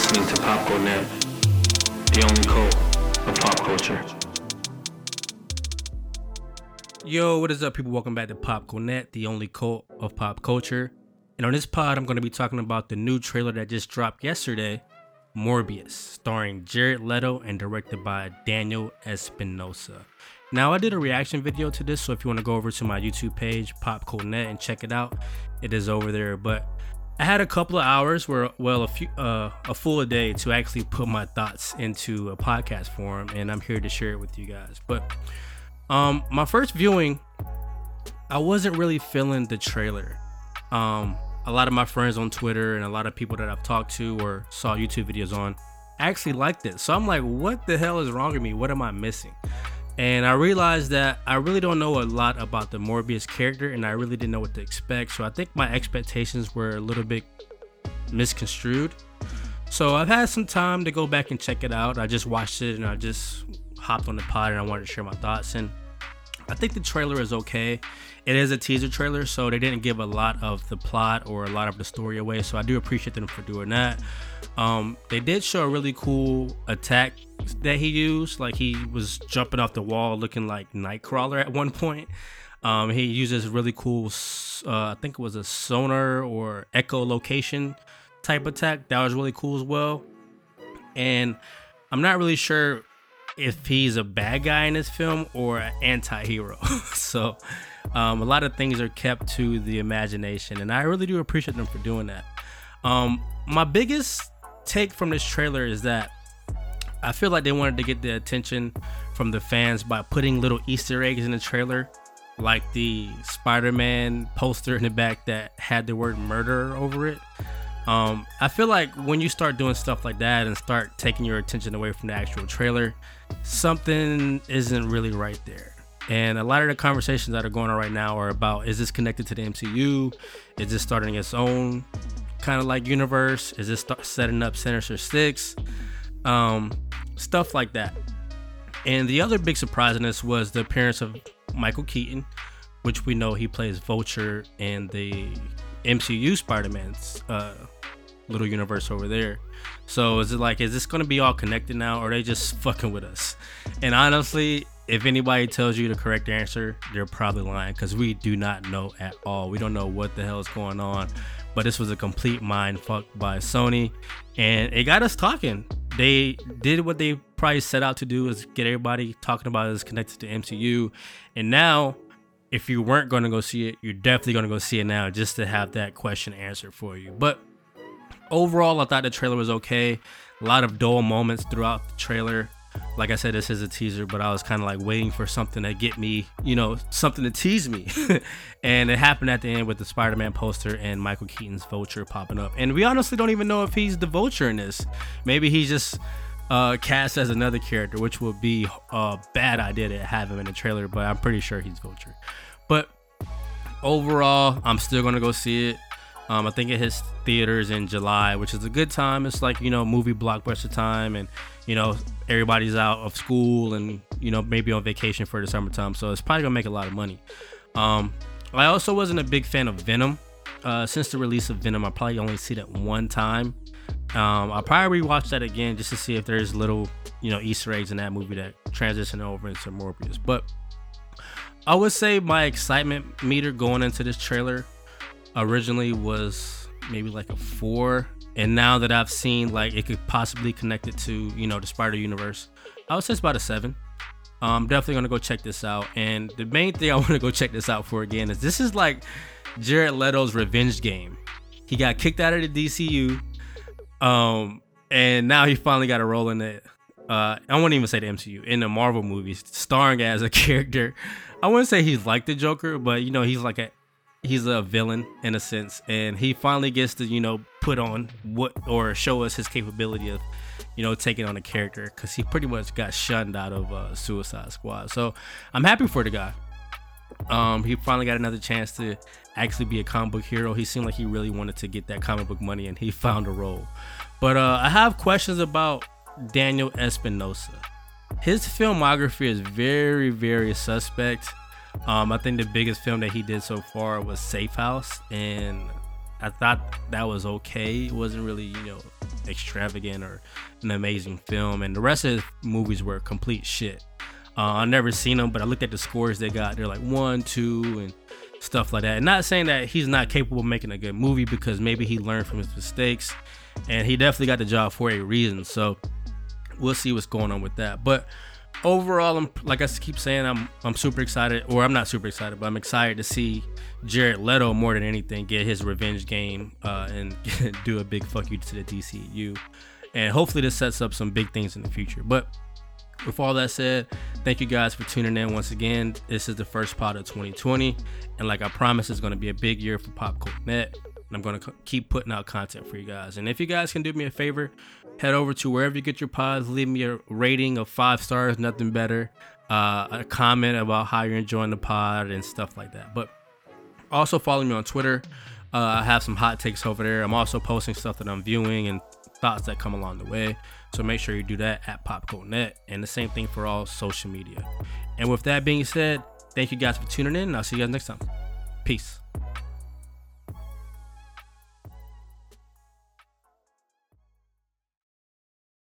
Listening to Popcornet, the only cult of pop culture. Yo, what is up, people? Welcome back to Popcornet, the only cult of pop culture. And on this pod, I'm going to be talking about the new trailer that just dropped yesterday, Morbius, starring Jared Leto and directed by Daniel Espinosa. Now, I did a reaction video to this, so if you want to go over to my YouTube page, Popcornet, and check it out, it is over there. But I had a couple of hours, where well, a few, uh, a full day to actually put my thoughts into a podcast form, and I'm here to share it with you guys. But um, my first viewing, I wasn't really feeling the trailer. Um, a lot of my friends on Twitter and a lot of people that I've talked to or saw YouTube videos on actually liked it. So I'm like, what the hell is wrong with me? What am I missing? And I realized that I really don't know a lot about the Morbius character and I really didn't know what to expect. So I think my expectations were a little bit misconstrued. So I've had some time to go back and check it out. I just watched it and I just hopped on the pod and I wanted to share my thoughts. And I think the trailer is okay. It is a teaser trailer, so they didn't give a lot of the plot or a lot of the story away. So I do appreciate them for doing that. Um, they did show a really cool attack that he used. Like he was jumping off the wall looking like Nightcrawler at one point. Um, he uses really cool, uh, I think it was a sonar or echolocation type attack. That was really cool as well. And I'm not really sure if he's a bad guy in this film or an anti-hero. so um, a lot of things are kept to the imagination, and I really do appreciate them for doing that. Um, my biggest take from this trailer is that I feel like they wanted to get the attention from the fans by putting little Easter eggs in the trailer, like the Spider-Man poster in the back that had the word murder over it. Um, I feel like when you start doing stuff like that and start taking your attention away from the actual trailer, something isn't really right there. And a lot of the conversations that are going on right now are about is this connected to the MCU? Is this starting its own kind of like universe? Is this setting up Sinister Six? Um, stuff like that. And the other big surprise in this was the appearance of Michael Keaton, which we know he plays Vulture in the MCU Spider-Man's uh, little universe over there. So is it like, is this gonna be all connected now, or are they just fucking with us? And honestly, if anybody tells you the correct answer, they're probably lying because we do not know at all. We don't know what the hell is going on. But this was a complete mind fuck by Sony, and it got us talking. They did what they probably set out to do is get everybody talking about as connected to MCU, and now if you weren't going to go see it, you're definitely going to go see it now just to have that question answered for you. But overall, I thought the trailer was okay. A lot of dull moments throughout the trailer. Like I said, this is a teaser, but I was kind of like waiting for something to get me, you know, something to tease me. and it happened at the end with the Spider Man poster and Michael Keaton's Vulture popping up. And we honestly don't even know if he's the Vulture in this. Maybe he's just uh, cast as another character, which would be a bad idea to have him in the trailer, but I'm pretty sure he's Vulture. But overall, I'm still gonna go see it. Um, I think it hits theaters in July, which is a good time. It's like you know movie blockbuster time, and you know everybody's out of school and you know maybe on vacation for the summertime, so it's probably gonna make a lot of money. Um, I also wasn't a big fan of Venom. Uh, since the release of Venom, I probably only see that one time. Um, I'll probably rewatch that again just to see if there's little, you know, Easter eggs in that movie that transition over into Morbius. But I would say my excitement meter going into this trailer originally was maybe like a four, and now that I've seen like it could possibly connect it to you know the Spider Universe, I would say it's about a seven. I'm definitely gonna go check this out. And the main thing I want to go check this out for again is this is like Jared Leto's revenge game. He got kicked out of the DCU, um, and now he finally got a role in it. Uh, I won't even say the MCU in the Marvel movies, starring as a character. I wouldn't say he's like the Joker, but you know he's like a he's a villain in a sense, and he finally gets to you know put on what or show us his capability of you know taking on a character because he pretty much got shunned out of uh, Suicide Squad. So I'm happy for the guy. Um, he finally got another chance to actually be a comic book hero. He seemed like he really wanted to get that comic book money, and he found a role. But uh, I have questions about Daniel Espinosa. His filmography is very, very suspect. Um, I think the biggest film that he did so far was Safe House, and I thought that was okay. It wasn't really, you know, extravagant or an amazing film. And the rest of his movies were complete shit. Uh, I never seen them, but I looked at the scores they got. They're like one, two, and stuff like that. And not saying that he's not capable of making a good movie because maybe he learned from his mistakes, and he definitely got the job for a reason. So we'll see what's going on with that. But overall, I'm like I keep saying, I'm I'm super excited, or I'm not super excited, but I'm excited to see Jared Leto more than anything get his revenge game uh, and do a big fuck you to the DCU, and hopefully this sets up some big things in the future. But with all that said, thank you guys for tuning in once again. This is the first pod of 2020, and like I promised, it's going to be a big year for Popcorn Net. And I'm going to keep putting out content for you guys. And if you guys can do me a favor, head over to wherever you get your pods, leave me a rating of five stars, nothing better, uh, a comment about how you're enjoying the pod and stuff like that. But also follow me on Twitter. Uh, I have some hot takes over there. I'm also posting stuff that I'm viewing and thoughts that come along the way. So make sure you do that at PopConeNet. And the same thing for all social media. And with that being said, thank you guys for tuning in. I'll see you guys next time. Peace.